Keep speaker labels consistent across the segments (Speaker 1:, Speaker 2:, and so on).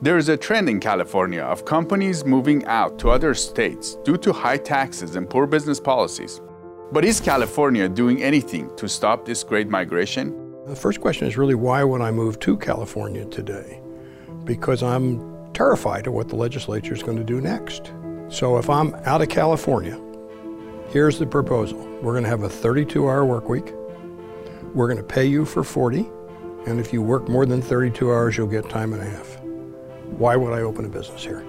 Speaker 1: There is a trend in California of companies moving out to other states due to high taxes and poor business policies. But is California doing anything to stop this great migration?
Speaker 2: The first question is really why would I move to California today? Because I'm terrified of what the legislature is going to do next. So if I'm out of California, here's the proposal. We're going to have a 32 hour work week. We're going to pay you for 40. And if you work more than 32 hours, you'll get time and a half. Why would I open a business here?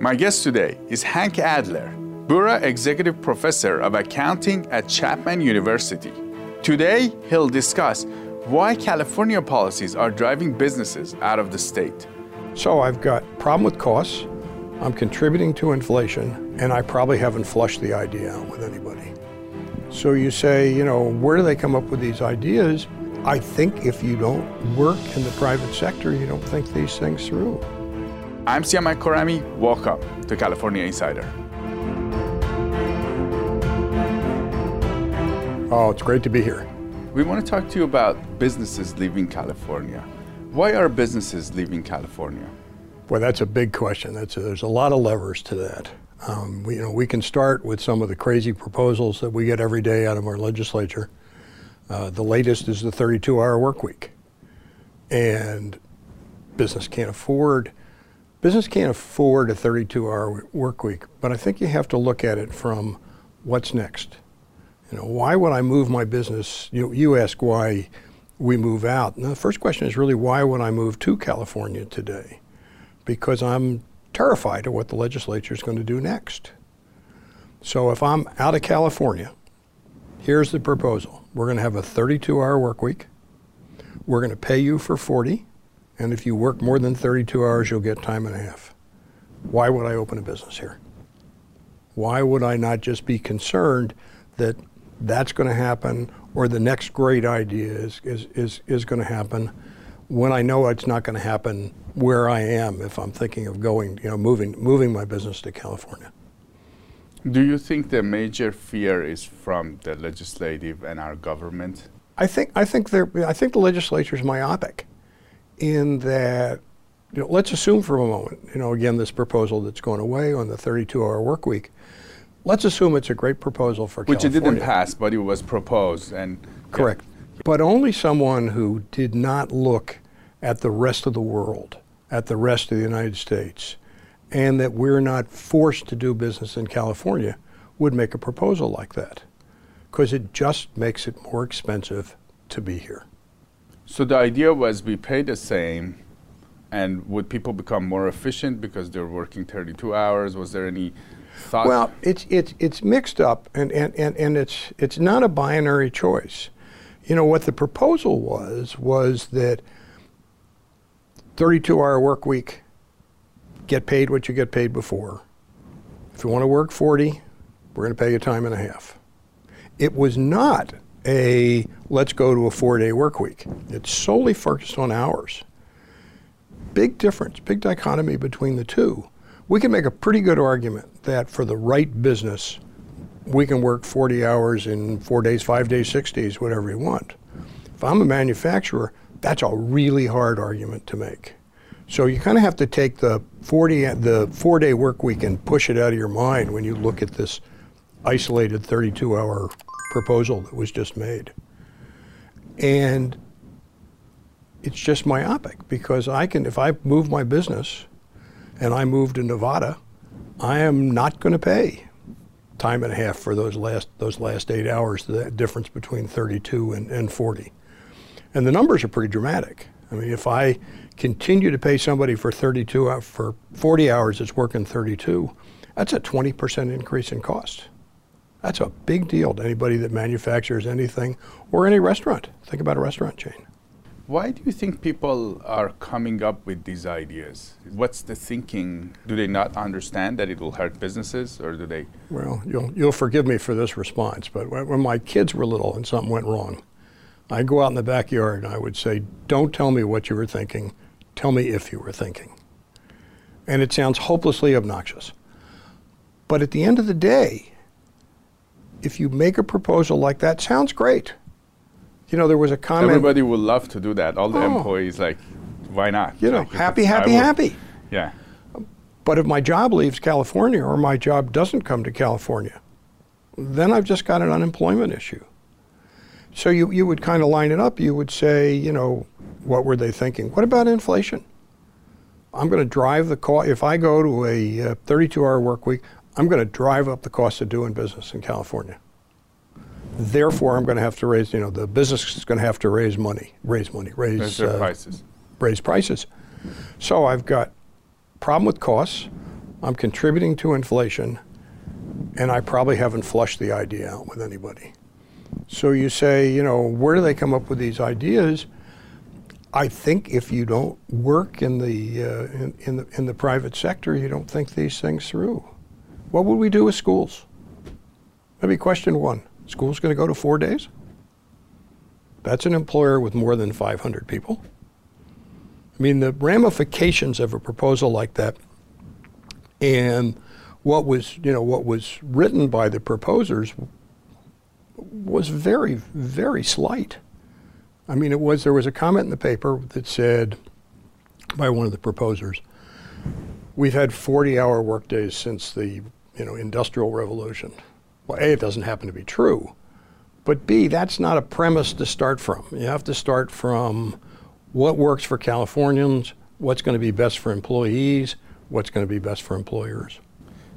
Speaker 1: My guest today is Hank Adler, Burra Executive Professor of Accounting at Chapman University. Today, he'll discuss why California policies are driving businesses out of the state.
Speaker 2: So I've got problem with costs, I'm contributing to inflation, and I probably haven't flushed the idea out with anybody. So you say, you know, where do they come up with these ideas? I think if you don't work in the private sector, you don't think these things through.
Speaker 1: I'm Siamak Khorrami. Welcome to California Insider.
Speaker 2: Oh, it's great to be here.
Speaker 1: We want to talk to you about businesses leaving California. Why are businesses leaving California?
Speaker 2: Boy, that's a big question. That's a, there's a lot of levers to that. Um, we, you know, we can start with some of the crazy proposals that we get every day out of our legislature. Uh, the latest is the 32-hour work week, and business can't afford Business can't afford a 32 hour work week, but I think you have to look at it from what's next. You know, why would I move my business? You, you ask why we move out. And the first question is really why would I move to California today? Because I'm terrified of what the legislature is going to do next. So if I'm out of California, here's the proposal. We're going to have a 32 hour work week. We're going to pay you for 40 and if you work more than 32 hours, you'll get time and a half. Why would I open a business here? Why would I not just be concerned that that's going to happen or the next great idea is, is, is, is going to happen when I know it's not going to happen where I am if I'm thinking of going, you know, moving, moving my business to California?
Speaker 1: Do you think the major fear is from the legislative and our government?
Speaker 2: I think, I think, I think the legislature is myopic in that, you know, let's assume for a moment, you know, again, this proposal that's going away on the 32-hour work week. Let's assume it's a great proposal for
Speaker 1: Which
Speaker 2: California.
Speaker 1: it didn't pass, but it was proposed and
Speaker 2: correct. Yeah. But only someone who did not look at the rest of the world, at the rest of the United States, and that we're not forced to do business in California would make a proposal like that because it just makes it more expensive to be here.
Speaker 1: So the idea was we pay the same, and would people become more efficient because they're working 32 hours? Was there any thought?
Speaker 2: Well, it's it's it's mixed up, and and, and, and it's it's not a binary choice. You know what the proposal was was that 32-hour work week, get paid what you get paid before. If you want to work 40, we're going to pay you time and a half. It was not a let's go to a four day work week. It's solely focused on hours. Big difference, big dichotomy between the two. We can make a pretty good argument that for the right business, we can work 40 hours in four days, five days, six days, whatever you want. If I'm a manufacturer, that's a really hard argument to make. So you kind of have to take the 40, the four day work week and push it out of your mind when you look at this isolated 32 hour proposal that was just made. And it's just myopic because I can, if I move my business and I move to Nevada, I am not going to pay time and a half for those last those last eight hours, the difference between 32 and, and 40. And the numbers are pretty dramatic. I mean, if I continue to pay somebody for 32 uh, for 40 hours that's working 32, that's a 20% increase in cost. That's a big deal to anybody that manufactures anything or any restaurant. Think about a restaurant chain.
Speaker 1: Why do you think people are coming up with these ideas? What's the thinking? Do they not understand that it will hurt businesses, or do they?
Speaker 2: Well, you'll, you'll forgive me for this response, but when, when my kids were little and something went wrong, I'd go out in the backyard and I would say, Don't tell me what you were thinking, tell me if you were thinking. And it sounds hopelessly obnoxious. But at the end of the day, if you make a proposal like that, sounds great. You know, there was a comment.
Speaker 1: Everybody would love to do that. All the oh. employees like why not?
Speaker 2: You know,
Speaker 1: Like,
Speaker 2: happy, happy, happy.
Speaker 1: Yeah.
Speaker 2: But if my job leaves California or my job doesn't come to California, then I've just got an unemployment issue. So you, you would kind of line it up. You would say, you know, what were they thinking? What about inflation? I'm going to drive the cost. If I go to a 32 hour work week, I'm going to drive up the cost of doing business in California. Therefore, I'm going to have to raise, you know, the business is going to have to raise money, raise money, raise,
Speaker 1: Raise
Speaker 2: uh,
Speaker 1: prices.
Speaker 2: raise prices. So I've got problem with costs. I'm contributing to inflation, and I probably haven't flushed the idea out with anybody. So you say, you know, where do they come up with these ideas? I think if you don't work in the uh, in, in the in the private sector, you don't think these things through. What would we do with schools? Maybe question one: School's going to go to four days? That's an employer with more than 500 people. I mean, the ramifications of a proposal like that, and what was you know what was written by the proposers was very very slight. I mean, it was there was a comment in the paper that said by one of the proposers, "We've had 40-hour workdays since the you know industrial revolution." Well, a it doesn't happen to be true, but b that's not a premise to start from. You have to start from what works for Californians, what's going to be best for employees, what's going to be best for employers.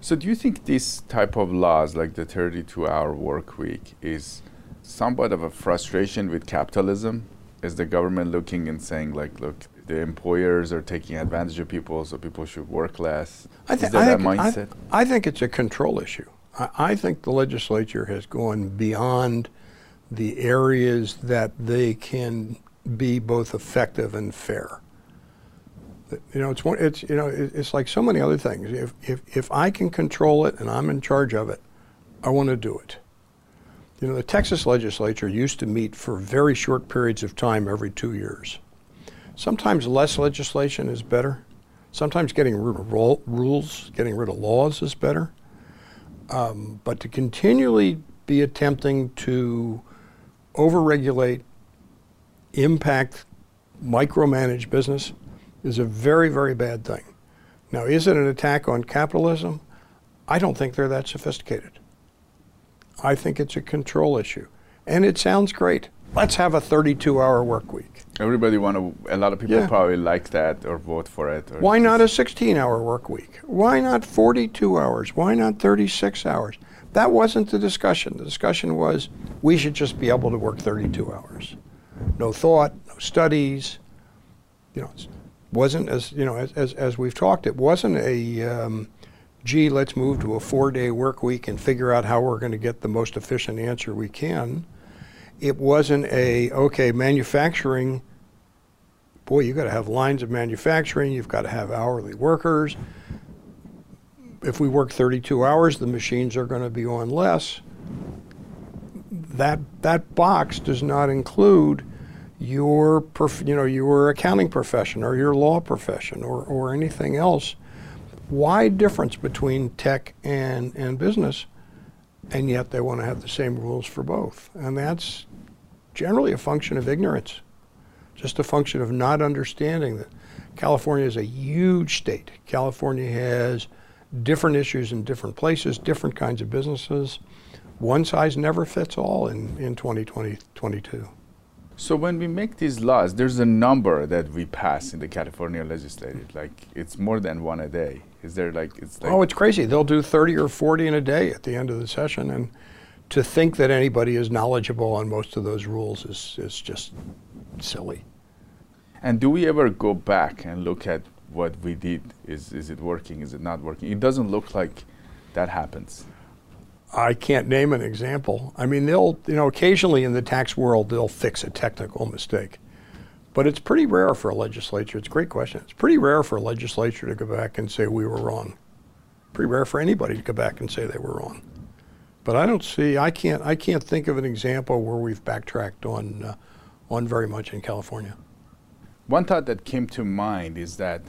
Speaker 1: So do you think this type of laws, like the 32-hour work week, is somewhat of a frustration with capitalism? Is the government looking and saying, like, look, the employers are taking advantage of people, so people should work less?
Speaker 2: I, thi-
Speaker 1: is that
Speaker 2: I
Speaker 1: that
Speaker 2: think, I-
Speaker 1: mindset?
Speaker 2: I, think it's a control issue. I, I think the legislature has gone beyond the areas that they can be both effective and fair. You know, it's one, it's you know, it's like so many other things. If, if if I can control it and I'm in charge of it, I want to do it. You know, the Texas legislature used to meet for very short periods of time every two years. Sometimes less legislation is better. Sometimes getting rid of rules, getting rid of laws is better. Um, but to continually be attempting to overregulate, impact, micromanage business is a very, very bad thing. Now, is it an attack on capitalism? I don't think they're that sophisticated. I think it's a control issue. And it sounds great. Let's have a 32 hour work week.
Speaker 1: Everybody want to, a lot of people
Speaker 2: Yeah.
Speaker 1: probably like that or vote for it. Or
Speaker 2: Why not a 16 hour work week? Why not 42 hours? Why not 36 hours? That wasn't the discussion. The discussion was we should just be able to work 32 hours. No thought, no studies. You know, wasn't as, you know, as, as, as we've talked, it wasn't a, um, gee, let's move to a four day work week and figure out how we're going to get the most efficient answer we can. It wasn't a, okay, manufacturing boy, you've got to have lines of manufacturing, you've got to have hourly workers. If we work 32 hours, the machines are going to be on less. That that box does not include your you know your accounting profession or your law profession or, or anything else. Wide difference between tech and, and business, and yet they want to have the same rules for both. And that's generally a function of ignorance just a function of not understanding that California is a huge state. California has different issues in different places, different kinds of businesses. One size never fits all in, in 2020, 22.
Speaker 1: So when we make these laws, there's a number that we pass in the California legislature. Like it's more than one a day. Is there like it's like
Speaker 2: oh, it's crazy. They'll do 30 or 40 in a day at the end of the session. And to think that anybody is knowledgeable on most of those rules is, is just silly.
Speaker 1: And do we ever go back and look at what we did? Is is it working? Is it not working? It doesn't look like that happens.
Speaker 2: I can't name an example. I mean, they'll, you know, occasionally in the tax world, they'll fix a technical mistake. But it's pretty rare for a legislature. It's a great question. It's pretty rare for a legislature to go back and say we were wrong. Pretty rare for anybody to go back and say they were wrong. But I don't see. I can't. I can't think of an example where we've backtracked on, uh, on very much in California.
Speaker 1: One thought that came to mind is that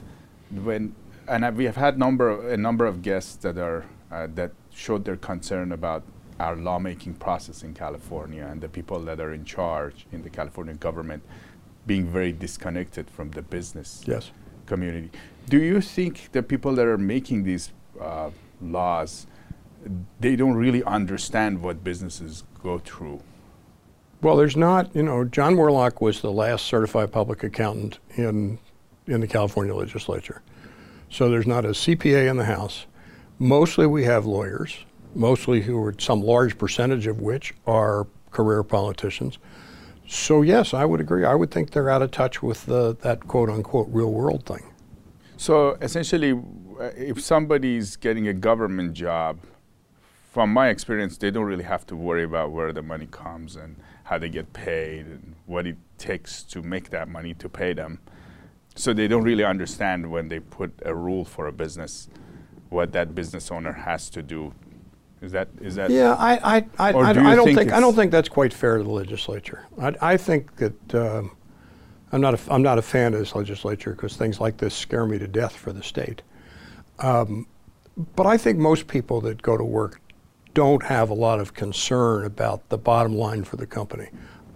Speaker 1: when, and we have had number a number of guests that are uh, that showed their concern about our lawmaking process in California and the people that are in charge in the California government. being very disconnected from the business
Speaker 2: Yes.
Speaker 1: community. Do you think the people that are making these uh, laws, they don't really understand what businesses go through?
Speaker 2: Well, there's not, you know, John Moorlach was the last certified public accountant in, in the California legislature. So there's not a CPA in the House. Mostly we have lawyers, mostly who are some large percentage of which are career politicians. So yes, I would agree. I would think they're out of touch with the, that quote unquote real world thing.
Speaker 1: So essentially, uh, if somebody's getting a government job, from my experience, they don't really have to worry about where the money comes and how they get paid and what it takes to make that money to pay them. So they don't really understand when they put a rule for a business, what that business owner has to do. Is that is that?
Speaker 2: Yeah, I, I, I, I,
Speaker 1: do you
Speaker 2: I don't
Speaker 1: think
Speaker 2: think, I don't think that's quite fair to the legislature. I, I think that um, I'm not a, I'm not a fan of this legislature because things like this scare me to death for the state. Um, but I think most people that go to work don't have a lot of concern about the bottom line for the company.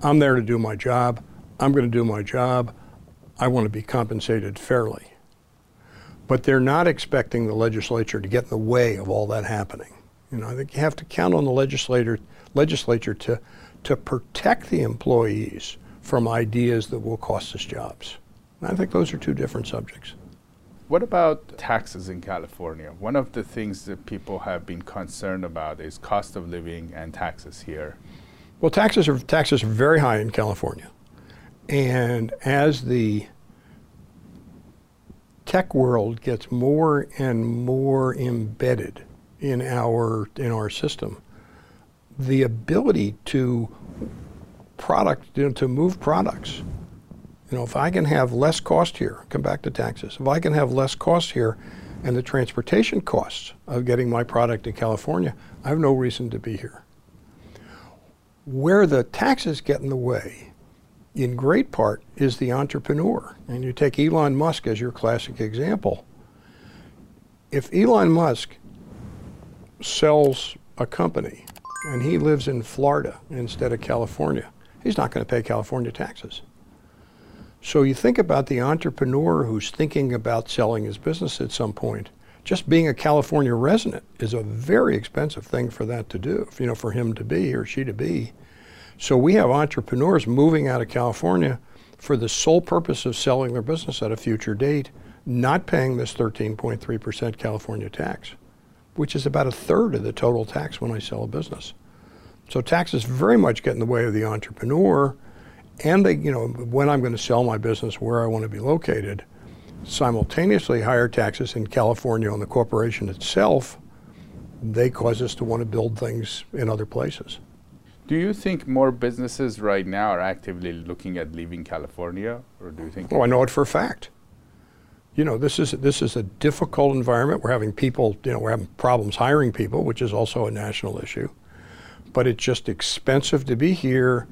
Speaker 2: I'm there to do my job. I'm going to do my job. I want to be compensated fairly. But they're not expecting the legislature to get in the way of all that happening. You know, I think you have to count on the legislator, legislature to, to protect the employees from ideas that will cost us jobs. And I think those are two different subjects.
Speaker 1: What about taxes in California? One of the things that people have been concerned about is cost of living and taxes here.
Speaker 2: Well, taxes are taxes are very high in California, and as the tech world gets more and more embedded in our in our system, the ability to product you know, to move products. You know, if I can have less cost here, come back to taxes. If I can have less cost here, and the transportation costs of getting my product to California, I have no reason to be here where the taxes get in the way, in great part, is the entrepreneur. And you take Elon Musk as your classic example. If Elon Musk sells a company and he lives in Florida instead of California, he's not going to pay California taxes. So you think about the entrepreneur who's thinking about selling his business at some point. Just being a California resident is a very expensive thing for that to do, you know, for him to be or she to be. So we have entrepreneurs moving out of California for the sole purpose of selling their business at a future date, not paying this 13.3% California tax, which is about a third of the total tax when I sell a business. So taxes very much get in the way of the entrepreneur, and they, you know, when I'm going to sell my business, where I want to be located. Simultaneously, higher taxes in California on the corporation itself, they cause us to want to build things in other places.
Speaker 1: Do you think more businesses right now are actively looking at leaving California, or do you think?
Speaker 2: Oh, I know it for a fact. You know, this is this is a difficult environment. We're having people, you know, we're having problems hiring people, which is also a national issue. But it's just expensive to be here,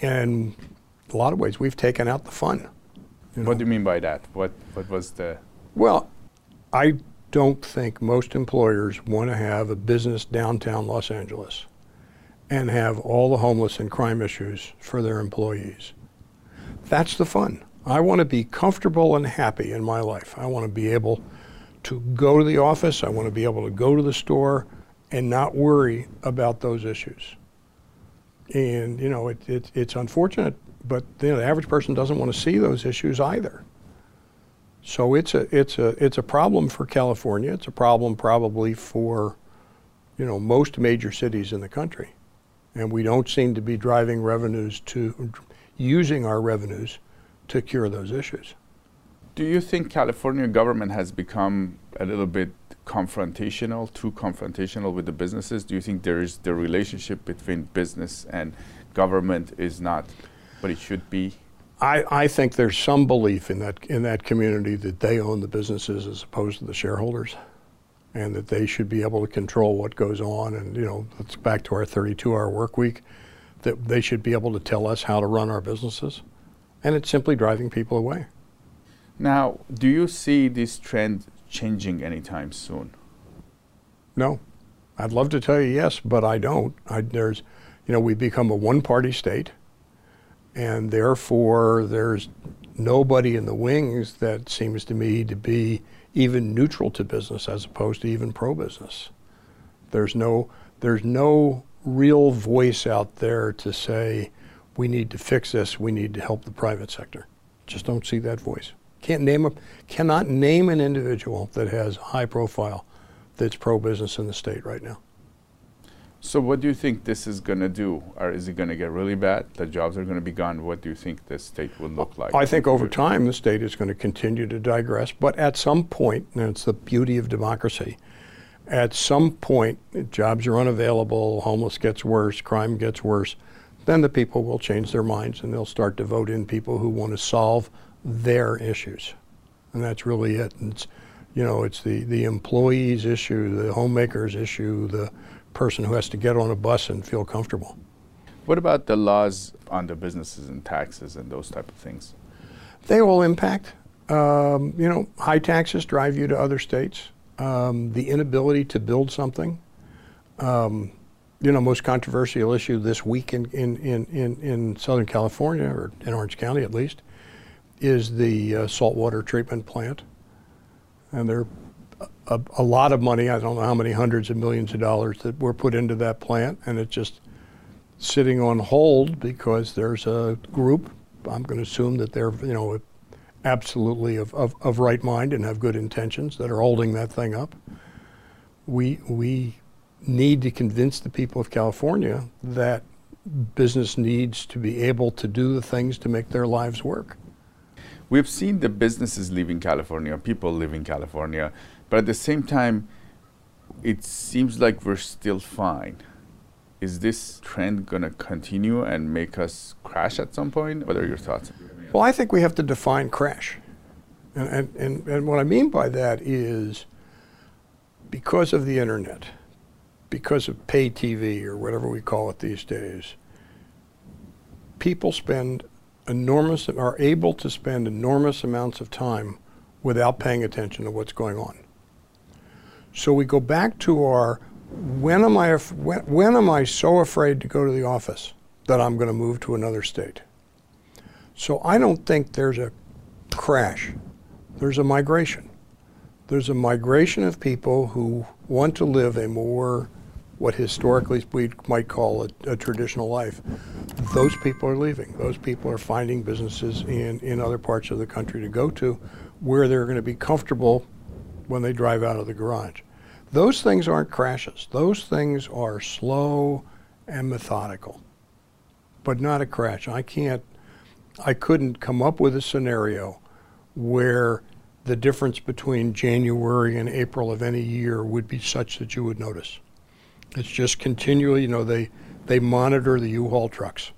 Speaker 2: and a lot of ways we've taken out the fun. you know.
Speaker 1: What do you mean by that? What What was the?
Speaker 2: Well, I don't think most employers want to have a business downtown Los Angeles and have all the homeless and crime issues for their employees. That's the fun. I want to be comfortable and happy in my life. I want to be able to go to the office, I want to be able to go to the store and not worry about those issues. And, you know, it, it, it's unfortunate, but you know, the average person doesn't want to see those issues either. So it's a it's a it's a problem for California. It's a problem probably for you know most major cities in the country, and we don't seem to be driving revenues to using our revenues to cure those issues.
Speaker 1: Do you think California government has become a little bit confrontational, too confrontational with the businesses? Do you think there is the relationship between business and government is not what it should be?
Speaker 2: I, I think there's some belief in that in that community that they own the businesses as opposed to the shareholders, and that they should be able to control what goes on. And you know, it's back to our 32-hour work week, that they should be able to tell us how to run our businesses, and it's simply driving people away.
Speaker 1: Now, do you see this trend changing anytime soon?
Speaker 2: No, I'd love to tell you yes, but I don't. I, there's, you know, we've become a one-party state. And therefore, there's nobody in the wings that seems to me to be even neutral to business as opposed to even pro business. There's no, there's no real voice out there to say, we need to fix this, we need to help the private sector. Just don't see that voice. Can't name a, cannot name an individual that has high profile that's pro business in the state right now.
Speaker 1: So, what do you think this is going to do? Or is it going to get really bad? The jobs are going to be gone. What do you think the state will look like?
Speaker 2: I think over time the state is going to continue to digress, but at some point, and it's the beauty of democracy, at some point, jobs are unavailable, homeless gets worse, crime gets worse, then the people will change their minds and they'll start to vote in people who want to solve their issues. And that's really it. And it's, you know, it's the, the employees issue, the homemakers issue, the person who has to get on a bus and feel comfortable.
Speaker 1: What about the laws on the businesses and taxes and those type of things?
Speaker 2: They all impact. Um, you know, high taxes drive you to other states. Um, the inability to build something. Um, you know, most controversial issue this week in, in, in, in, in Southern California, or in Orange County at least, is the uh, saltwater treatment plant. And there a, a, lot of money. I don't know how many hundreds of millions of dollars that were put into that plant, and it's just sitting on hold because there's a group. I'm going to assume that they're you know absolutely of, of, of right mind and have good intentions that are holding that thing up. We we need to convince the people of California that business needs to be able to do the things to make their lives work.
Speaker 1: We've seen the businesses leaving California, people leaving California. But at the same time, it seems like we're still fine. Is this trend going to continue and make us crash at some point? What are your thoughts?
Speaker 2: Well, I think we have to define crash. And, and, and, and what I mean by that is because of the internet, because of pay TV or whatever we call it these days, people spend enormous, are able to spend enormous amounts of time without paying attention to what's going on. So we go back to our when am I when, when am I so afraid to go to the office that I'm going to move to another state? So I don't think there's a crash. There's a migration. There's a migration of people who want to live a more what historically we might call a, a, traditional life. Those people are leaving. Those people are finding businesses in, in other parts of the country to go to where they're going to be comfortable when they drive out of the garage. Those things aren't crashes. Those things are slow and methodical, but not a crash. I can't, I couldn't come up with a scenario where the difference between January and April of any year would be such that you would notice. It's just continually, you know, they, they monitor the U-Haul trucks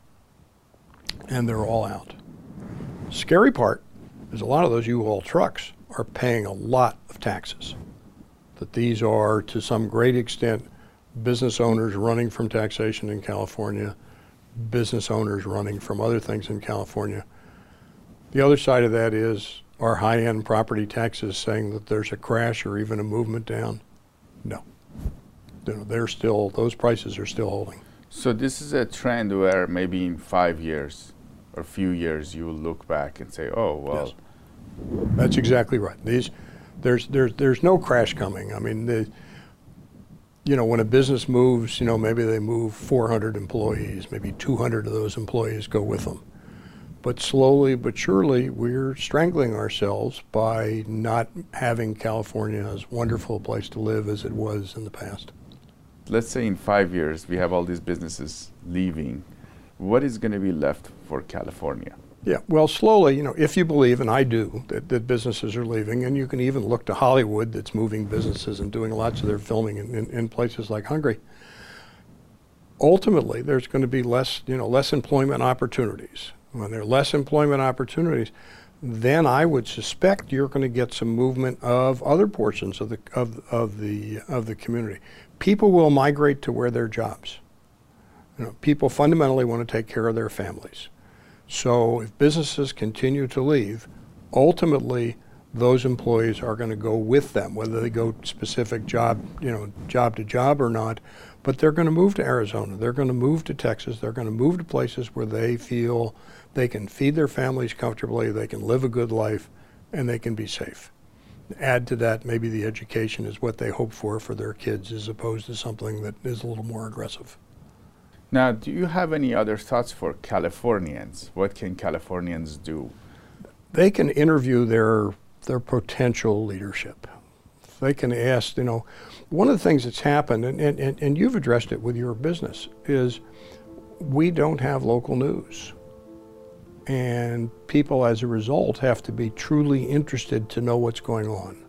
Speaker 2: and they're all out. Scary part is a lot of those U-Haul trucks are paying a lot of taxes. That these are, to some great extent, business owners running from taxation in California, business owners running from other things in California. The other side of that is are high end property taxes saying that there's a crash or even a movement down? No. They're still, those prices are still holding.
Speaker 1: So this is a trend where maybe in five years or a few years you will look back and say, oh, well,
Speaker 2: yes. That's exactly right. These, there's, there's, there's no crash coming. I mean, the, you know, when a business moves, you know, maybe they move 400 employees, maybe 200 of those employees go with them. But slowly but surely, we're strangling ourselves by not having California as wonderful a place to live as it was in the past.
Speaker 1: Let's say in five years we have all these businesses leaving. What is going to be left for California?
Speaker 2: Yeah, well, slowly, you know, if you believe, and I do, that, that businesses are leaving, and you can even look to Hollywood that's moving businesses and doing lots of their filming in, in, in places like Hungary. Ultimately, there's going to be less, you know, less employment opportunities. When there are less employment opportunities, then I would suspect you're going to get some movement of other portions of the of, of the of the community. People will migrate to where their jobs. You know, people fundamentally want to take care of their families. So if businesses continue to leave, ultimately those employees are going to go with them, whether they go specific job, you know, job to job or not. But they're going to move to Arizona. They're going to move to Texas. They're going to move to places where they feel they can feed their families comfortably, they can live a good life, and they can be safe. Add to that, maybe the education is what they hope for for their kids as opposed to something that is a little more aggressive.
Speaker 1: Now, do you have any other thoughts for Californians? What can Californians do?
Speaker 2: They can interview their their potential leadership. They can ask, you know, one of the things that's happened, and, and, and you've addressed it with your business, is we don't have local news. And people, as a result, have to be truly interested to know what's going on.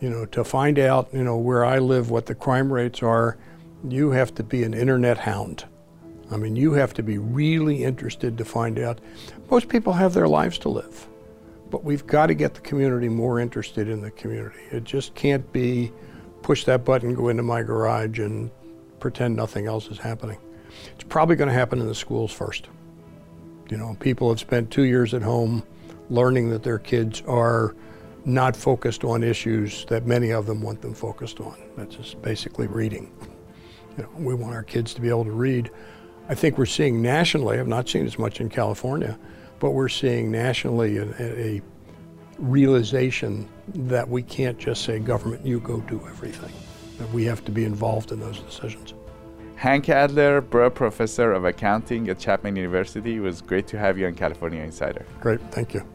Speaker 2: You know, to find out, you know, where I live, what the crime rates are, you have to be an internet hound. I mean, you have to be really interested to find out. Most people have their lives to live, but we've got to get the community more interested in the community. It just can't be push that button, go into my garage, and pretend nothing else is happening. It's probably going to happen in the schools first. You know, people have spent two years at home learning that their kids are not focused on issues that many of them want them focused on. That's just basically reading. You know, we want our kids to be able to read. I think we're seeing nationally, I've not seen as much in California, but we're seeing nationally a, a realization that we can't just say, government, you go do everything. That we have to be involved in those decisions.
Speaker 1: Hank Adler, Burr Professor of Accounting at Chapman University. It was great to have you on California Insider.
Speaker 2: Great, thank you.